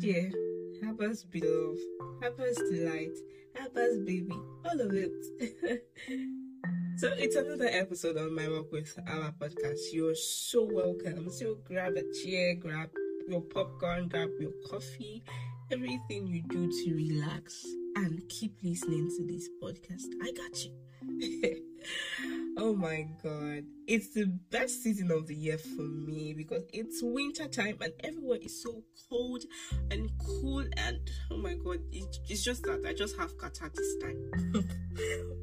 dear. Help us be love. Help us delight. Help us baby. All of it. so it's another episode on my work with our podcast. You're so welcome. So grab a chair, grab your popcorn, grab your coffee, everything you do to relax and keep listening to this podcast. I got you. oh my god. It's the best season of the year for me because it's winter time and everywhere is so cold and cool and oh my god, it, it's just that I just have catarrh this time.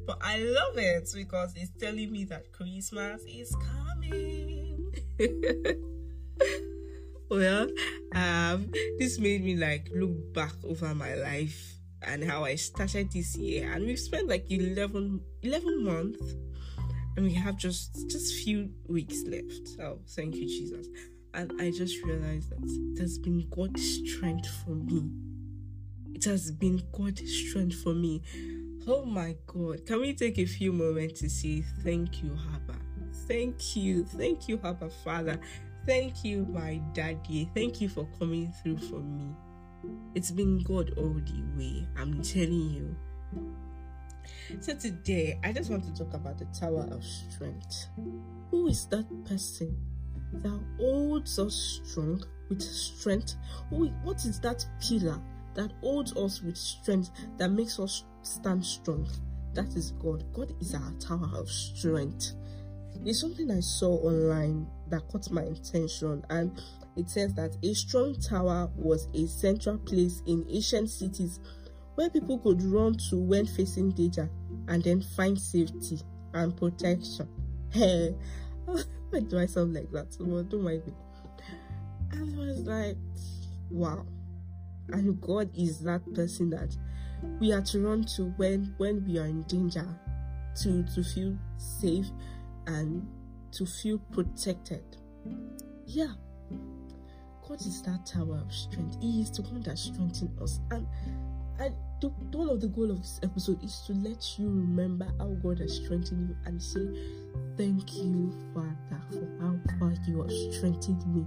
but I love it because it's telling me that Christmas is coming. well, um, this made me like look back over my life and how I started this year. And we've spent like 11, 11 months and we have just just few weeks left. Oh, thank you, Jesus. And I just realized that it has been God's strength for me. It has been God's strength for me. Oh my God. Can we take a few moments to say thank you, Abba? Thank you. Thank you, Abba Father. Thank you, my daddy. Thank you for coming through for me. It's been God all the way. I'm telling you. So today, I just want to talk about the Tower of Strength. Who is that person that holds us strong with strength? What is that pillar that holds us with strength that makes us stand strong? That is God. God is our tower of strength. It's something I saw online that caught my attention, and it says that a strong tower was a central place in ancient cities where people could run to when facing danger and then find safety and protection. Hey, why do I sound like that? Well, don't mind me. I was like, wow. And God is that person that we are to run to when when we are in danger, to to feel safe and to feel protected. Yeah. God is that tower of strength. He is the one that strengthens us. And and the, one of the goal of this episode is to let you remember how God has strengthened you and say, Thank you, Father, for how far you have strengthened me.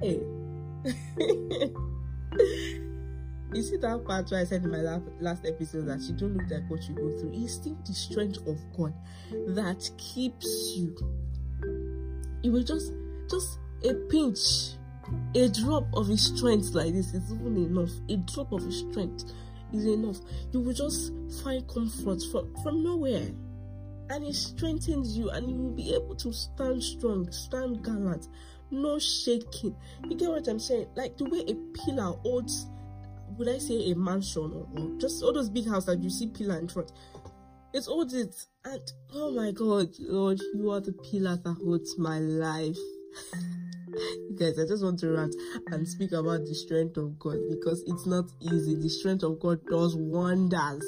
Hey. you see that part where I said in my last, last episode that you don't look like what you go through. It's still the strength of God that keeps you. It will just just a pinch a drop of his strength like this is even enough. A drop of his strength is enough. You will just find comfort from, from nowhere. And it strengthens you, and you will be able to stand strong, stand gallant, no shaking. You get what I'm saying? Like the way a pillar holds, would I say a mansion or, or just all those big houses that you see pillar in front? It holds it. And oh my God, Lord, you are the pillar that holds my life. guys, I just want to rant and speak about the strength of God because it's not easy. The strength of God does wonders.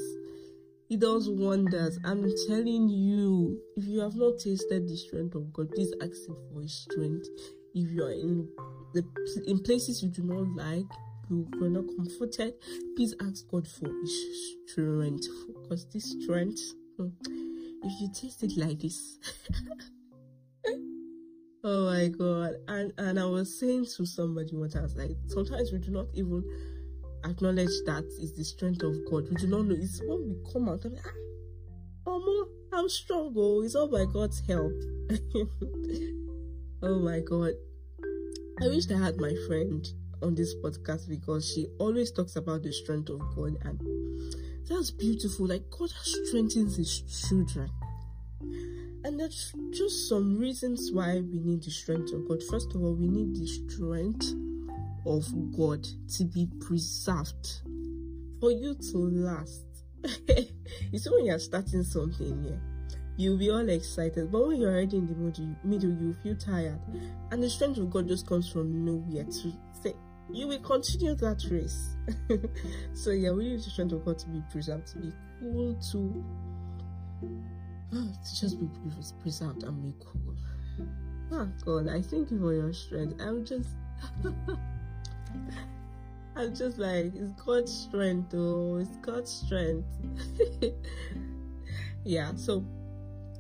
He does wonders. I'm telling you, if you have not tasted the strength of God, please ask Him for His strength. If you are in the in places you do not like, you are not comforted, please ask God for His strength. Because this strength, hmm, if you taste it like this. Oh my god. And and I was saying to somebody once, I was like, sometimes we do not even acknowledge that is the strength of God. We do not know. It's when we come out and like, ah, oh, I'm strong. Oh, it's all by God's help. oh my god. I wish I had my friend on this podcast because she always talks about the strength of God and that's beautiful. Like God strengthens his children. And there's just some reasons why we need the strength of God. First of all, we need the strength of God to be preserved for you to last. you see, when you're starting something, yeah, you'll be all excited, but when you're already in the middle, middle you feel tired, and the strength of God just comes from nowhere to say, You will continue that race. so, yeah, we need the strength of God to be preserved, to be cool, to Ah, just be preserved and be cool. Oh God, I thank you for your strength. I'm just I'm just like it's God's strength oh it's God's strength. yeah, so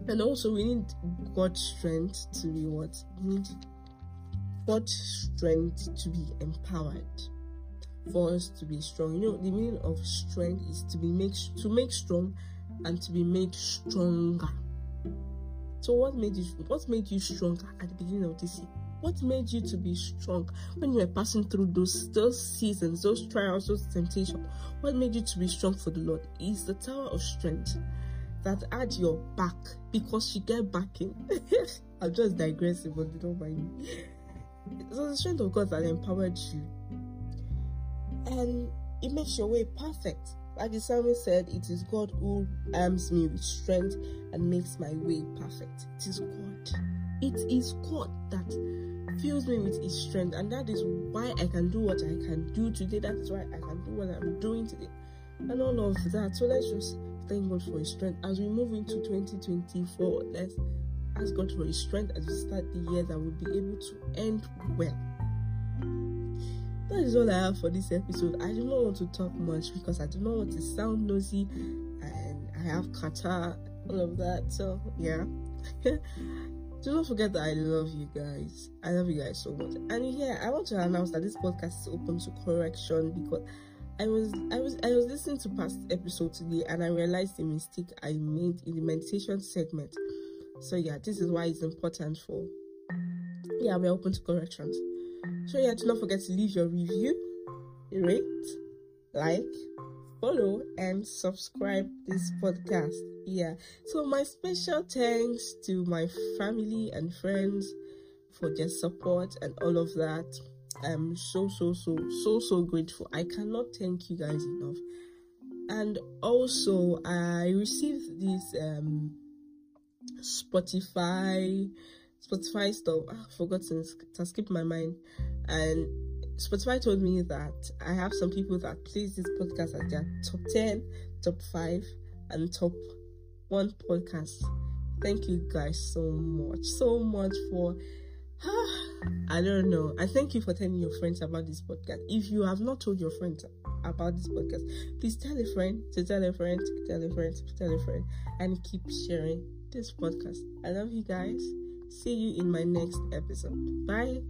and also we need God's strength to be what? We need God's strength to be empowered. for us to be strong. You know, the meaning of strength is to be make to make strong and to be made stronger. So what made you what made you stronger at the beginning of this year? What made you to be strong when you were passing through those those seasons, those trials, those temptations? What made you to be strong for the Lord is the tower of strength that had your back because you get backing. I'm just digressing, but they don't mind me. So the strength of God that empowered you, and it makes your way perfect. Like the psalmist said, it is God who arms me with strength and makes my way perfect. It is God. It is God that fills me with His strength, and that is why I can do what I can do today. That is why I can do what I'm doing today, and all of that. So let's just thank God for His strength as we move into 2024. Let's ask God for His strength as we start the year that we'll be able to end well. That is all I have for this episode. I do not want to talk much because I do not want to sound nosy and I have catarrh, all of that. So, yeah. do not forget that I love you guys. I love you guys so much. And yeah, I want to announce that this podcast is open to correction because I was I was I was listening to past episode today and I realized the mistake I made in the meditation segment. So yeah, this is why it's important for yeah, we're open to corrections. So yeah, do not forget to leave your review, rate, like, follow, and subscribe this podcast. Yeah. So my special thanks to my family and friends for their support and all of that. I'm so so so so so grateful. I cannot thank you guys enough. And also I received this um Spotify Spotify stuff. Ah, I've forgotten. It has skipped my mind. And Spotify told me that I have some people that place this podcast as their top 10, top 5, and top 1 podcast. Thank you guys so much. So much for. I don't know. I thank you for telling your friends about this podcast. If you have not told your friends about this podcast, please tell a friend to tell a friend to tell a friend to tell a friend and keep sharing this podcast. I love you guys. See you in my next episode. Bye.